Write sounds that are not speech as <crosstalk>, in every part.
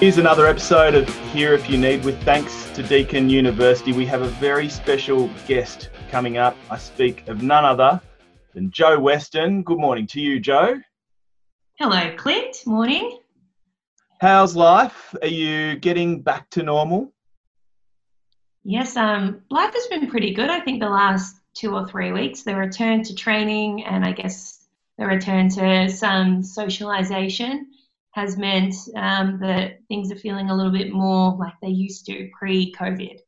Here's another episode of Here If You Need with thanks to Deakin University. We have a very special guest coming up. I speak of none other than Jo Weston. Good morning to you, Jo. Hello, Clint. Morning. How's life? Are you getting back to normal? Yes, um, life has been pretty good. I think the last two or three weeks, the return to training and I guess the return to some socialization has meant um, that things are feeling a little bit more like they used to pre COVID.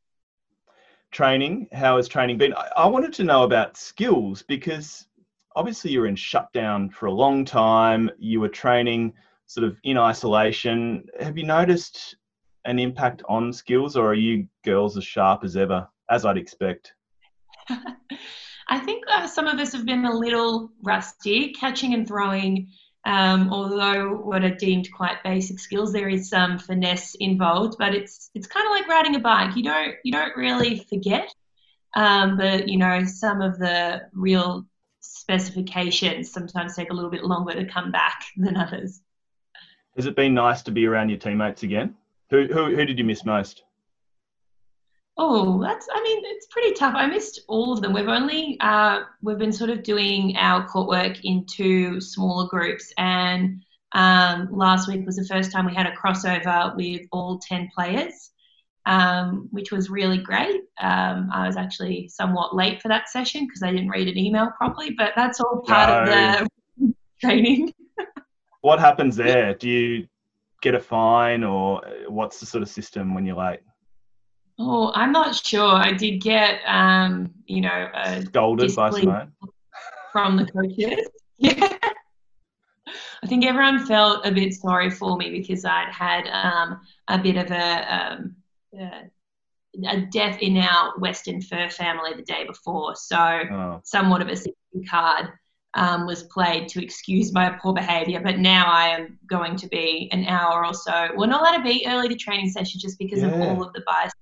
Training, how has training been? I, I wanted to know about skills because obviously you're in shutdown for a long time, you were training sort of in isolation. Have you noticed an impact on skills, or are you girls as sharp as ever, as I'd expect? <laughs> I think uh, some of us have been a little rusty. Catching and throwing um, although what are deemed quite basic skills, there is some finesse involved, but it's it's kind of like riding a bike. You don't you don't really forget, um, but you know some of the real specifications sometimes take a little bit longer to come back <laughs> than others. Has it been nice to be around your teammates again? Who who, who did you miss most? Oh, that's. I mean, it's pretty tough. I missed all of them. We've only uh, we've been sort of doing our court work into smaller groups, and um, last week was the first time we had a crossover with all ten players, um, which was really great. Um, I was actually somewhat late for that session because I didn't read an email properly, but that's all part no. of the <laughs> training. what happens there? Do you get a fine, or what's the sort of system when you're late? Oh, I'm not sure. I did get, um, you know, a scolded by Simone from the coaches. <laughs> Yeah. I think everyone felt a bit sorry for me because I'd had um, a bit of a, um, a death in our Weston fur family the day before. So oh. somewhat of a sympathy card um, was played to excuse my poor behaviour. But now I am going to be an hour or so. We're not allowed to be early to training session just because yeah. of all of the bias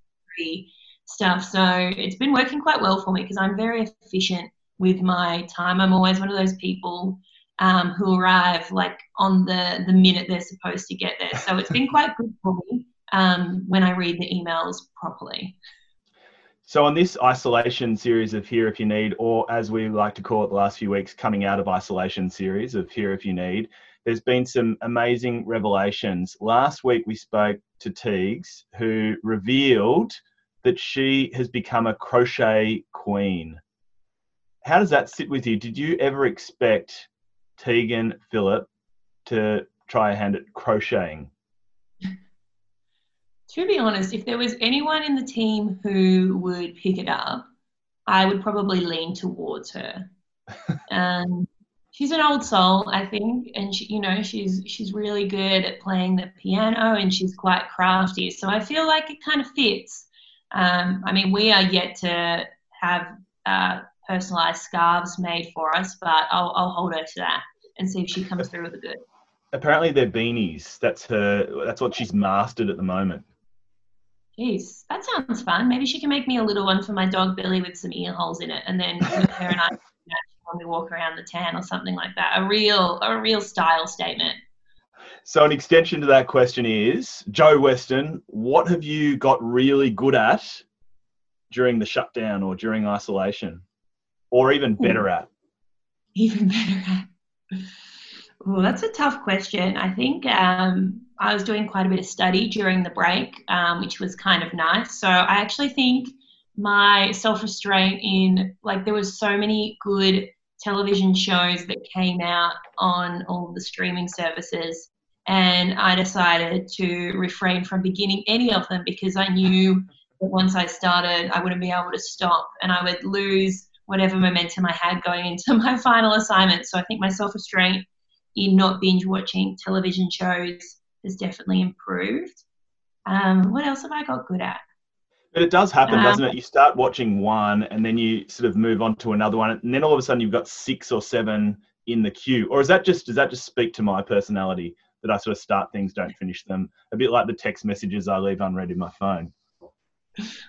stuff. So it's been working quite well for me because I'm very efficient with my time. I'm always one of those people um, who arrive like on the the minute they're supposed to get there. So it's been <laughs> quite good for me um, when I read the emails properly. So on this isolation series of Here If You Need, or as we like to call it the last few weeks, coming out of isolation series of Here If You Need, there's been some amazing revelations. Last week we spoke to Teagues, who revealed that she has become a crochet queen. How does that sit with you? Did you ever expect Tegan Philip to try a hand at crocheting? To be honest, if there was anyone in the team who would pick it up, I would probably lean towards her. <laughs> um, she's an old soul, I think, and she, you know, she's she's really good at playing the piano and she's quite crafty. So I feel like it kind of fits. Um, I mean, we are yet to have uh, personalized scarves made for us, but I'll, I'll hold her to that and see if she comes through with a good. Apparently, they're beanies. That's her. That's what she's mastered at the moment. Jeez, that sounds fun. Maybe she can make me a little one for my dog Billy with some ear holes in it, and then her and I <laughs> when we walk around the town or something like that. A real, a real style statement. So, an extension to that question is Jo Weston, what have you got really good at during the shutdown or during isolation, or even better at? Even better at. Well, that's a tough question. I think um, I was doing quite a bit of study during the break, um, which was kind of nice. So I actually think my self restraint in like there was so many good television shows that came out on all the streaming services. And I decided to refrain from beginning any of them because I knew that once I started, I wouldn't be able to stop and I would lose whatever momentum I had going into <laughs> my final assignment. So I think my self restraint in not binge watching television shows has definitely improved. Um, what else have I got good at? But it does happen, doesn't it? You start watching one and then you sort of move on to another one, and then all of a sudden you've got six or seven in the queue. Or is that just does that just speak to my personality that I sort of start things, don't finish them? A bit like the text messages I leave unread in my phone.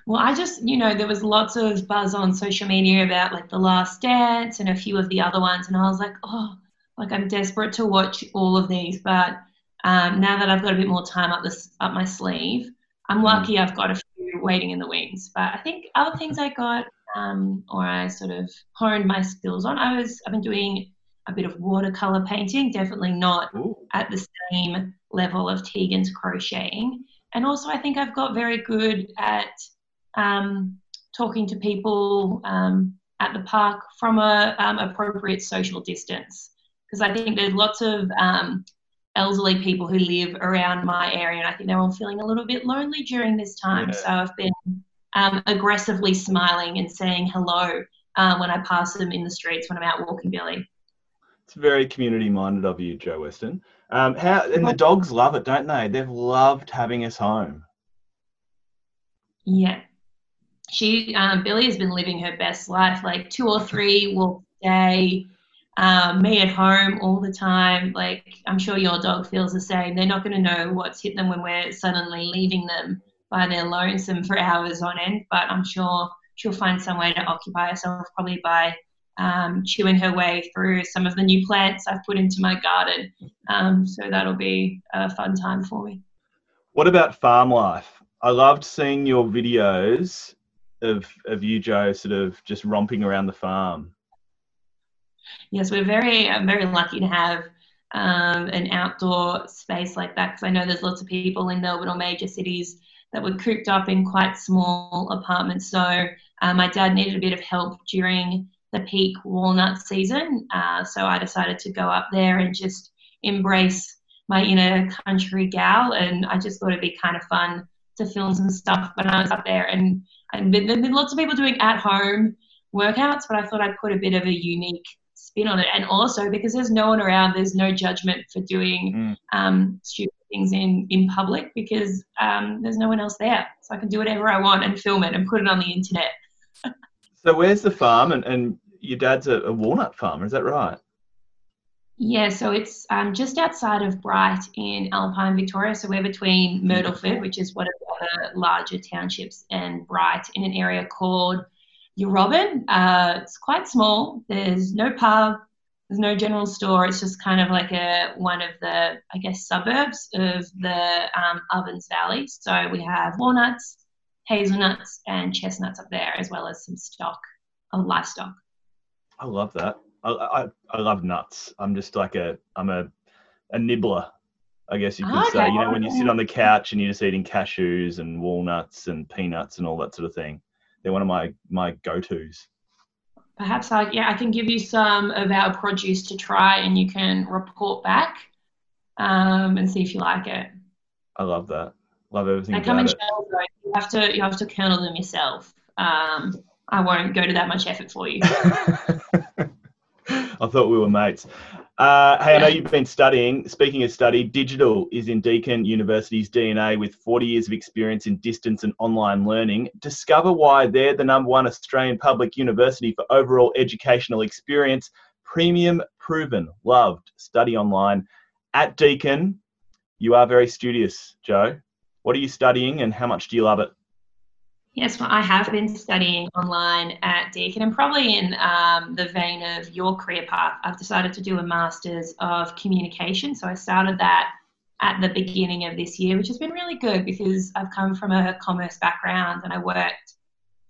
Well, I just, you know, there was lots of buzz on social media about like The Last Dance and a few of the other ones, and I was like, oh, like I'm desperate to watch all of these, but um, now that I've got a bit more time up this up my sleeve, I'm Mm. lucky I've got a few waiting in the wings. But I think other things I got um, or I sort of honed my skills on. I was I've been doing a bit of watercolor painting, definitely not Ooh. at the same level of Tegan's crocheting. And also, I think I've got very good at um, talking to people um, at the park from a um, appropriate social distance. Because I think there's lots of um, elderly people who live around my area, and I think they're all feeling a little bit lonely during this time. Yeah. So I've been um, aggressively smiling and saying hello um, when I pass them in the streets when I'm out walking Billy. It's very community minded of you, Jo Weston. Um, how and the dogs love it, don't they? They've loved having us home. Yeah. She, um, Billy has been living her best life, like two or three walks a day, um, me at home all the time. Like, I'm sure your dog feels the same. They're not going to know what's hit them when we're suddenly leaving them by their lonesome for hours on end, but I'm sure she'll find some way to occupy herself, probably by um, chewing her way through some of the new plants I've put into my garden. Um, so that'll be a fun time for me. What about farm life? I loved seeing your videos of of you, Jo, sort of just romping around the farm. Yes, we're very I'm very lucky to have um, an outdoor space like that because I know there's lots of people in Melbourne or major cities that were cooped up in quite small apartments. So uh, my dad needed a bit of help during the peak walnut season, uh, so I decided to go up there and just embrace my inner country gal, and I just thought it'd be kind of fun to film some stuff when I was up there. And and there've been lots of people doing at home workouts, but I thought I'd put a bit of a unique spin on it. And also because there's no one around, there's no judgment for doing Mm. um, stupid things in, in public because um, there's no one else there. So I can do whatever I want and film it and put it on the internet. <laughs> So where's the farm? And, and your dad's a, a walnut farmer, is that right? Yeah, so it's um, just outside of Bright in Alpine, Victoria. So we're between Myrtleford, which is one of the larger townships, and Bright in an area called Eurobin. Uh, it's quite small. There's no pub, there's no general store. It's just kind of like a one of the, I guess, suburbs of the um, Ovens Valley. So we have walnuts, hazelnuts, and chestnuts up there, as well as some stock of livestock. I love that. I, I, I love nuts. I'm just like a I'm a a nibbler, I guess you could say. You know, when you sit on the couch and you're just eating cashews and walnuts and peanuts and all that sort of thing. They're one of my my go-tos. Perhaps I yeah I can give you some of our produce to try, and you can report back um, and see if you like it. I love that. Love everything They come in about it. shells, though. You have to you have to kernel them yourself. Um, I won't go to that much effort for you. <laughs> I thought we were mates. Uh, hey, I know you've been studying. Speaking of study, digital is in Deakin University's DNA with 40 years of experience in distance and online learning. Discover why they're the number one Australian public university for overall educational experience. Premium, proven, loved. Study online at Deakin. You are very studious, Jo. What are you studying and how much do you love it? Yes, well, I have been studying online at Deakin, and probably in um, the vein of your career path, I've decided to do a Masters of Communication. So I started that at the beginning of this year, which has been really good because I've come from a commerce background and I worked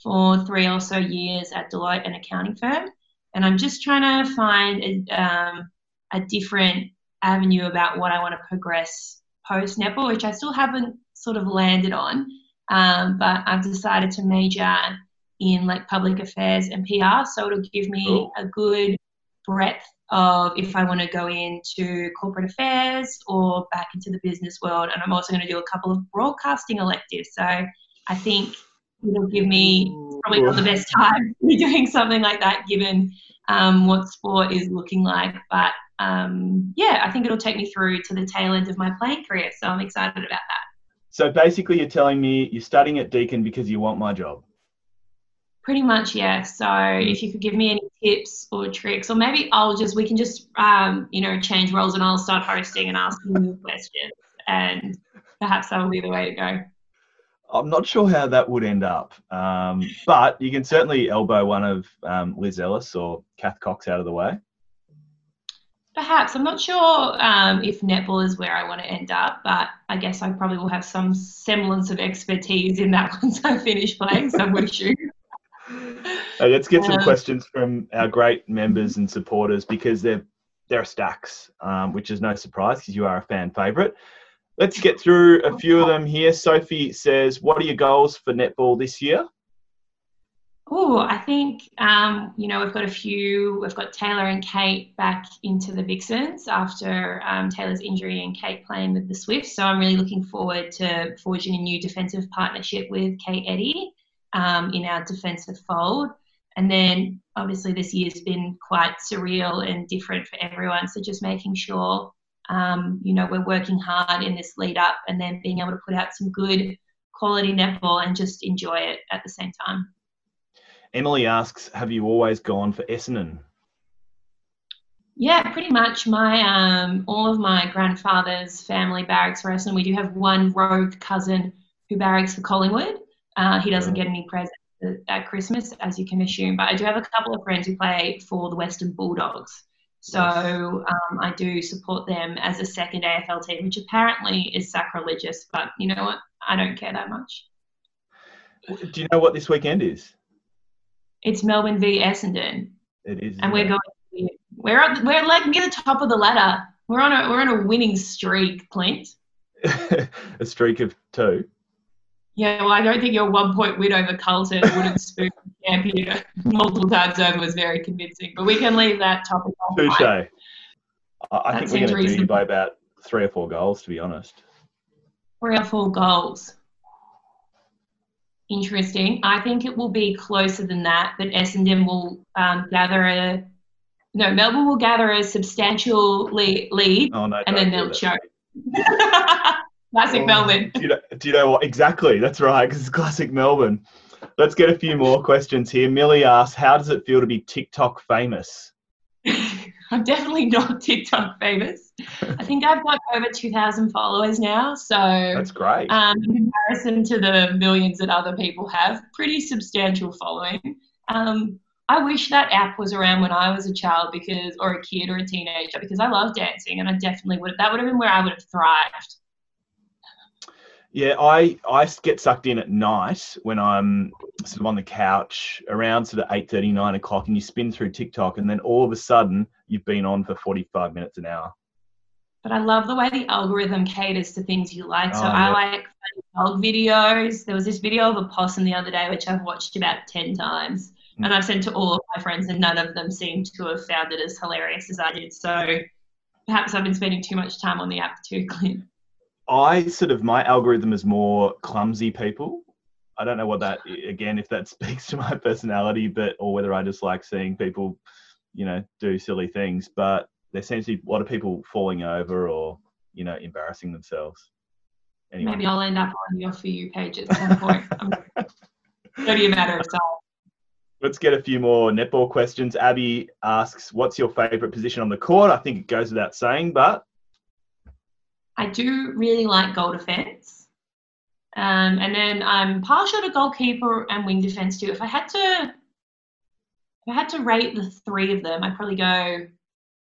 for three or so years at Deloitte, an accounting firm. And I'm just trying to find a, um, a different avenue about what I want to progress post netball, which I still haven't sort of landed on. Um, but I've decided to major in like public affairs and PR, so it'll give me Cool. a good breadth of if I want to go into corporate affairs or back into the business world. And I'm also going to do a couple of broadcasting electives. So I think it'll give me probably not the best time to be <laughs> doing something like that, given um, what sport is looking like. But um, yeah, I think it'll take me through to the tail end of my playing career. So I'm excited about that. So basically, you're telling me you're studying at Deakin because you want my job. Pretty much, yeah. So if you could give me any tips or tricks, or maybe I'll just we can just um, you know change roles and I'll start hosting and asking you questions, and perhaps that will be the way to go. I'm not sure how that would end up, um, but you can certainly elbow one of um, Liz Ellis or Kath Cox out of the way. Perhaps. I'm not sure um, if netball is where I want to end up, but I guess I probably will have some semblance of expertise in that <laughs> once I finish playing, so I would assume. let's get some um, questions from our great members and supporters because they're there are stacks, um, which is no surprise because you are a fan favourite. Let's get through a few of them here. Sophie says, "What are your goals for netball this year?" Oh, I think um, you know we've got a few. We've got Taylor and Kate back into the Vixens after um, Taylor's injury and Kate playing with the Swifts. So I'm really looking forward to forging a new defensive partnership with Kate Eddey um, in our defensive fold. And then obviously this year's been quite surreal and different for everyone. So just making sure um, you know we're working hard in this lead up and then being able to put out some good quality netball and just enjoy it at the same time. Emily asks, have you always gone for Essendon? Yeah, pretty much. My um, all of my grandfather's family barracks for Essendon. We do have one rogue cousin who barracks for Collingwood. Uh, he doesn't get any presents at Christmas, as you can assume. But I do have a couple of friends who play for the Western Bulldogs. So um, I do support them as a second AFL team, which apparently is sacrilegious. But you know what? I don't care that much. Do you know what this weekend is? It's Melbourne v Essendon. It is. And we're going. We're we're like near the top of the ladder. We're on a we're on a winning streak, Clint. <laughs> a streak of two. Yeah, well, I don't think your one point win over Carlton wooden spoon champion <laughs> multiple times over was very convincing. But we can leave that topic. Touche. I, I think we're going to you by about three or four goals, to be honest. Three or four goals interesting. I think it will be closer than that, but Essendon will um, gather a no, Melbourne will gather a substantial lead, lead oh, no, and then they'll choke. <laughs> classic oh, Melbourne. Do you, know, do you know what? Exactly, that's right, because it's classic Melbourne. Let's get a few more questions here. Millie asks, "How does it feel to be TikTok famous?" <laughs> <laughs> I'm definitely not TikTok famous. I think I've got over 2,000 followers now. So that's great. Um, in comparison to the millions that other people have, pretty substantial following. Um, I wish that app was around when I was a child because, or a kid or a teenager, because I love dancing and I definitely would. That would have been where I would have thrived. Yeah, I I get sucked in at night when I'm sort of on the couch around sort of 8:30, 9 o'clock, and you spin through TikTok, and then all of a sudden you've been on for 45 minutes an hour. But I love the way the algorithm caters to things you like. So oh, I like dog videos. There was this video of a possum the other day, which I've watched about 10 times. Mm. And I've sent to all of my friends, and none of them seem to have found it as hilarious as I did. So perhaps I've been spending too much time on the app too, Clint. I sort of my algorithm is more clumsy people. I don't know what that again if that <laughs> speaks to my personality, but or whether I just like seeing people, you know, do silly things. But there seems to be a lot of people falling over or you know embarrassing themselves. Anyway. Maybe I'll end up on your for you page at some point. <laughs> it's only a matter of time. Let's get a few more netball questions. Abby asks, "What's your favourite position on the court?" I think it goes without saying, but I do really like goal defense. Um, and then I'm partial to goalkeeper and wing defense too. If I had to, if I had to rate the three of them, I'd probably go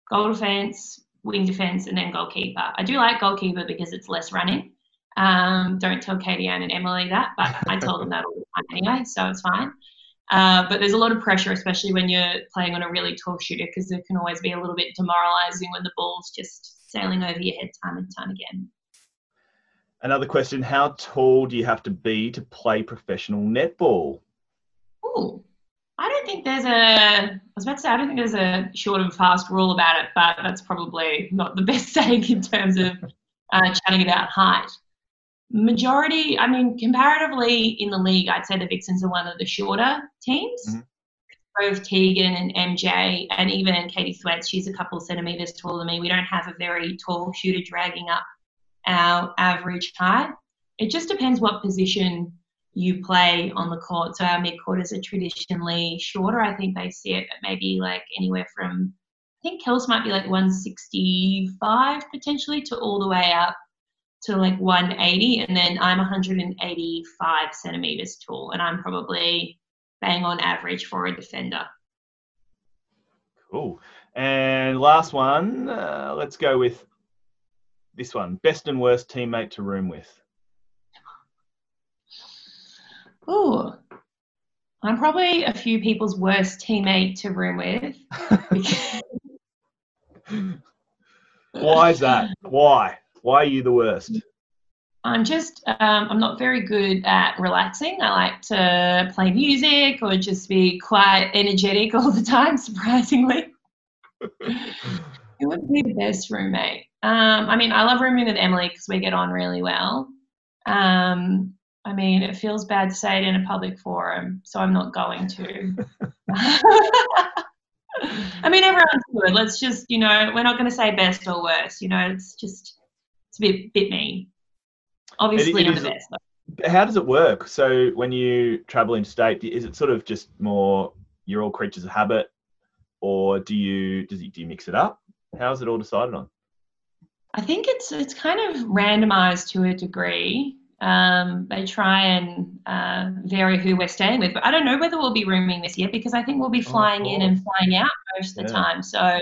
goal defense, wing defense, and then goalkeeper. I do like goalkeeper because it's less running. Um, don't tell Kadie-Ann and Emily that, but I tell them that all the time anyway, so it's fine. Uh, but there's a lot of pressure, especially when you're playing on a really tall shooter, because it can always be a little bit demoralizing when the ball's just sailing over your head time and time again. Another question How tall do you have to be to play professional netball? Oh, I don't think there's a, I was about to say, I don't think there's a short and fast rule about it, but that's probably not the <laughs> best saying in terms of uh, chatting about height. Majority, I mean, comparatively in the league, I'd say the Vixens are one of the shorter teams. Mm-hmm both Tegan and MJ, and even Katie Thwaites, she's a couple of centimetres taller than me. We don't have a very tall shooter dragging up our average height. It just depends what position you play on the court. So our midcourters are traditionally shorter. I think they sit at maybe like anywhere from, I think Kels might be like 165 potentially to all the way up to like 180. And then I'm 185 centimeters tall, and I'm probably bang on average for a defender. Cool. And last one, uh, let's go with this one: best and worst teammate to room with. Ooh, I'm probably a few people's worst teammate to room with. <laughs> Why is that? Why? Why are you the worst? I'm just, um, I'm not very good at relaxing. I like to play music or just be quite energetic all the time, <laughs> surprisingly. <laughs> Who would be the best roommate? Um, I mean, I love rooming with Emily because we get on really well. Um, I mean, it feels bad to say it in a public forum, so I'm not going to. <laughs> I mean, everyone's good. Let's just, you know, we're not going to say best or worst. You know, it's just, it's a bit, bit mean. Obviously, it, it I'm the best. Though. How does it work? So when you travel interstate, is it sort of just more you're all creatures of habit, or do you does it, do you mix it up? How is it all decided on? I think it's it's kind of randomized to a degree. Um, they try and uh, vary who we're staying with, but I don't know whether we'll be rooming this year because I think we'll be oh, flying oh, in and flying out most of the time. So I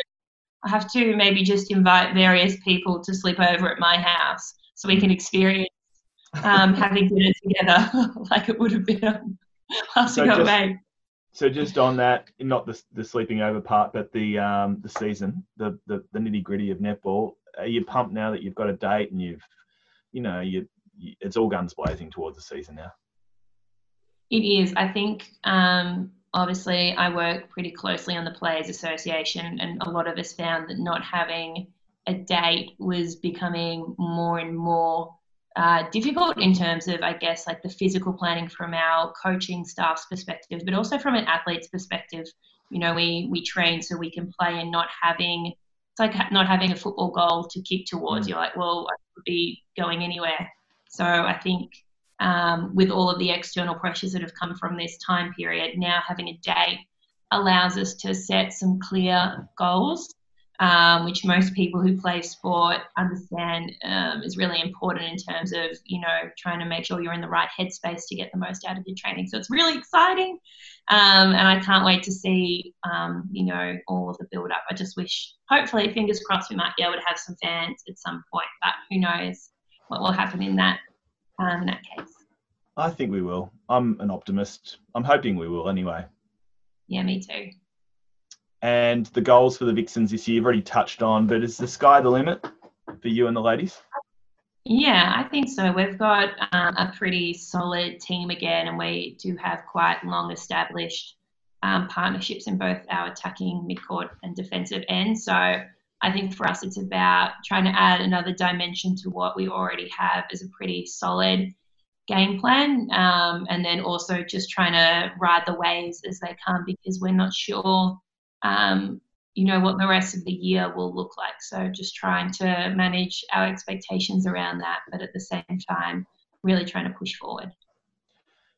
have to maybe just invite various people to sleep over at my house so we can experience um, having dinner together <laughs> like it would have been last <laughs> so just, So just on that, not the, the sleeping over part, but the um, the season, the the, the nitty gritty of netball. Are you pumped now that you've got a date and you've, you know, you, you it's all guns blazing towards the season now? It is. I think um, obviously I work pretty closely on the Players Association, and a lot of us found that not having a date was becoming more and more uh, difficult in terms of, I guess, like the physical planning from our coaching staff's perspective, but also from an athlete's perspective. You know, we we train so we can play and not having it's like not having a football goal to kick towards. Mm. You're like, well, I could be going anywhere. So I think um, with all of the external pressures that have come from this time period, now having a date allows us to set some clear goals um, which most people who play sport understand um, is really important in terms of you know trying to make sure you're in the right headspace to get the most out of your training. So it's really exciting, um, and I can't wait to see um, you know all of the build up. I just wish, hopefully, fingers crossed, we might be able to have some fans at some point, but who knows what will happen in that um, in that case. I think we will. I'm an optimist. I'm hoping we will anyway. Yeah, me too and the goals for the Vixens this year you've already touched on, but is the sky the limit for you and the ladies? Yeah, I think so. We've got um, a pretty solid team again, and we do have quite long established um, partnerships in both our attacking, midcourt, and defensive end. So I think for us, it's about trying to add another dimension to what we already have as a pretty solid game plan, um, and then also just trying to ride the waves as they come because we're not sure um, you know what the rest of the year will look like. So just trying to manage our expectations around that, but at the same time, really trying to push forward.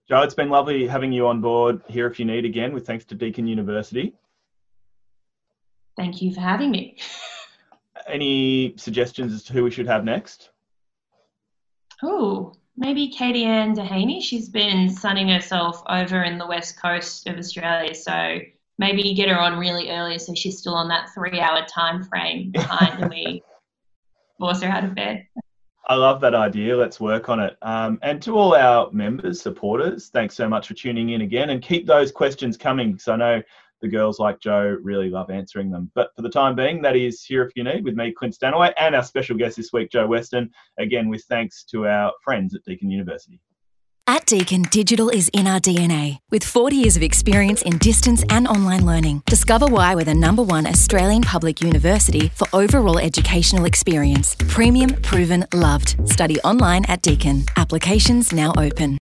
Jo, it's been lovely having you on board here if you need again, with thanks to Deakin University. Thank you for having me. <laughs> Any suggestions as to who we should have next? Oh, maybe Kadie-Ann Dehaney. She's been sunning herself over in the west coast of Australia, so maybe you get her on really early so she's still on that three hour time frame behind and we <laughs> force her out of bed. I love that idea. Let's work on it. Um, and to all our members, supporters, thanks so much for tuning in again and keep those questions coming because I know the girls like Jo really love answering them. But for the time being, that is Here If You Need with me, Clint Stanaway, and our special guest this week, Jo Weston, again with thanks to our friends at Deakin University. At Deakin, digital is in our DNA. With 40 years of experience in distance and online learning, discover why we're the number one Australian public university for overall educational experience. Premium, proven, loved. Study online at Deakin. Applications now open.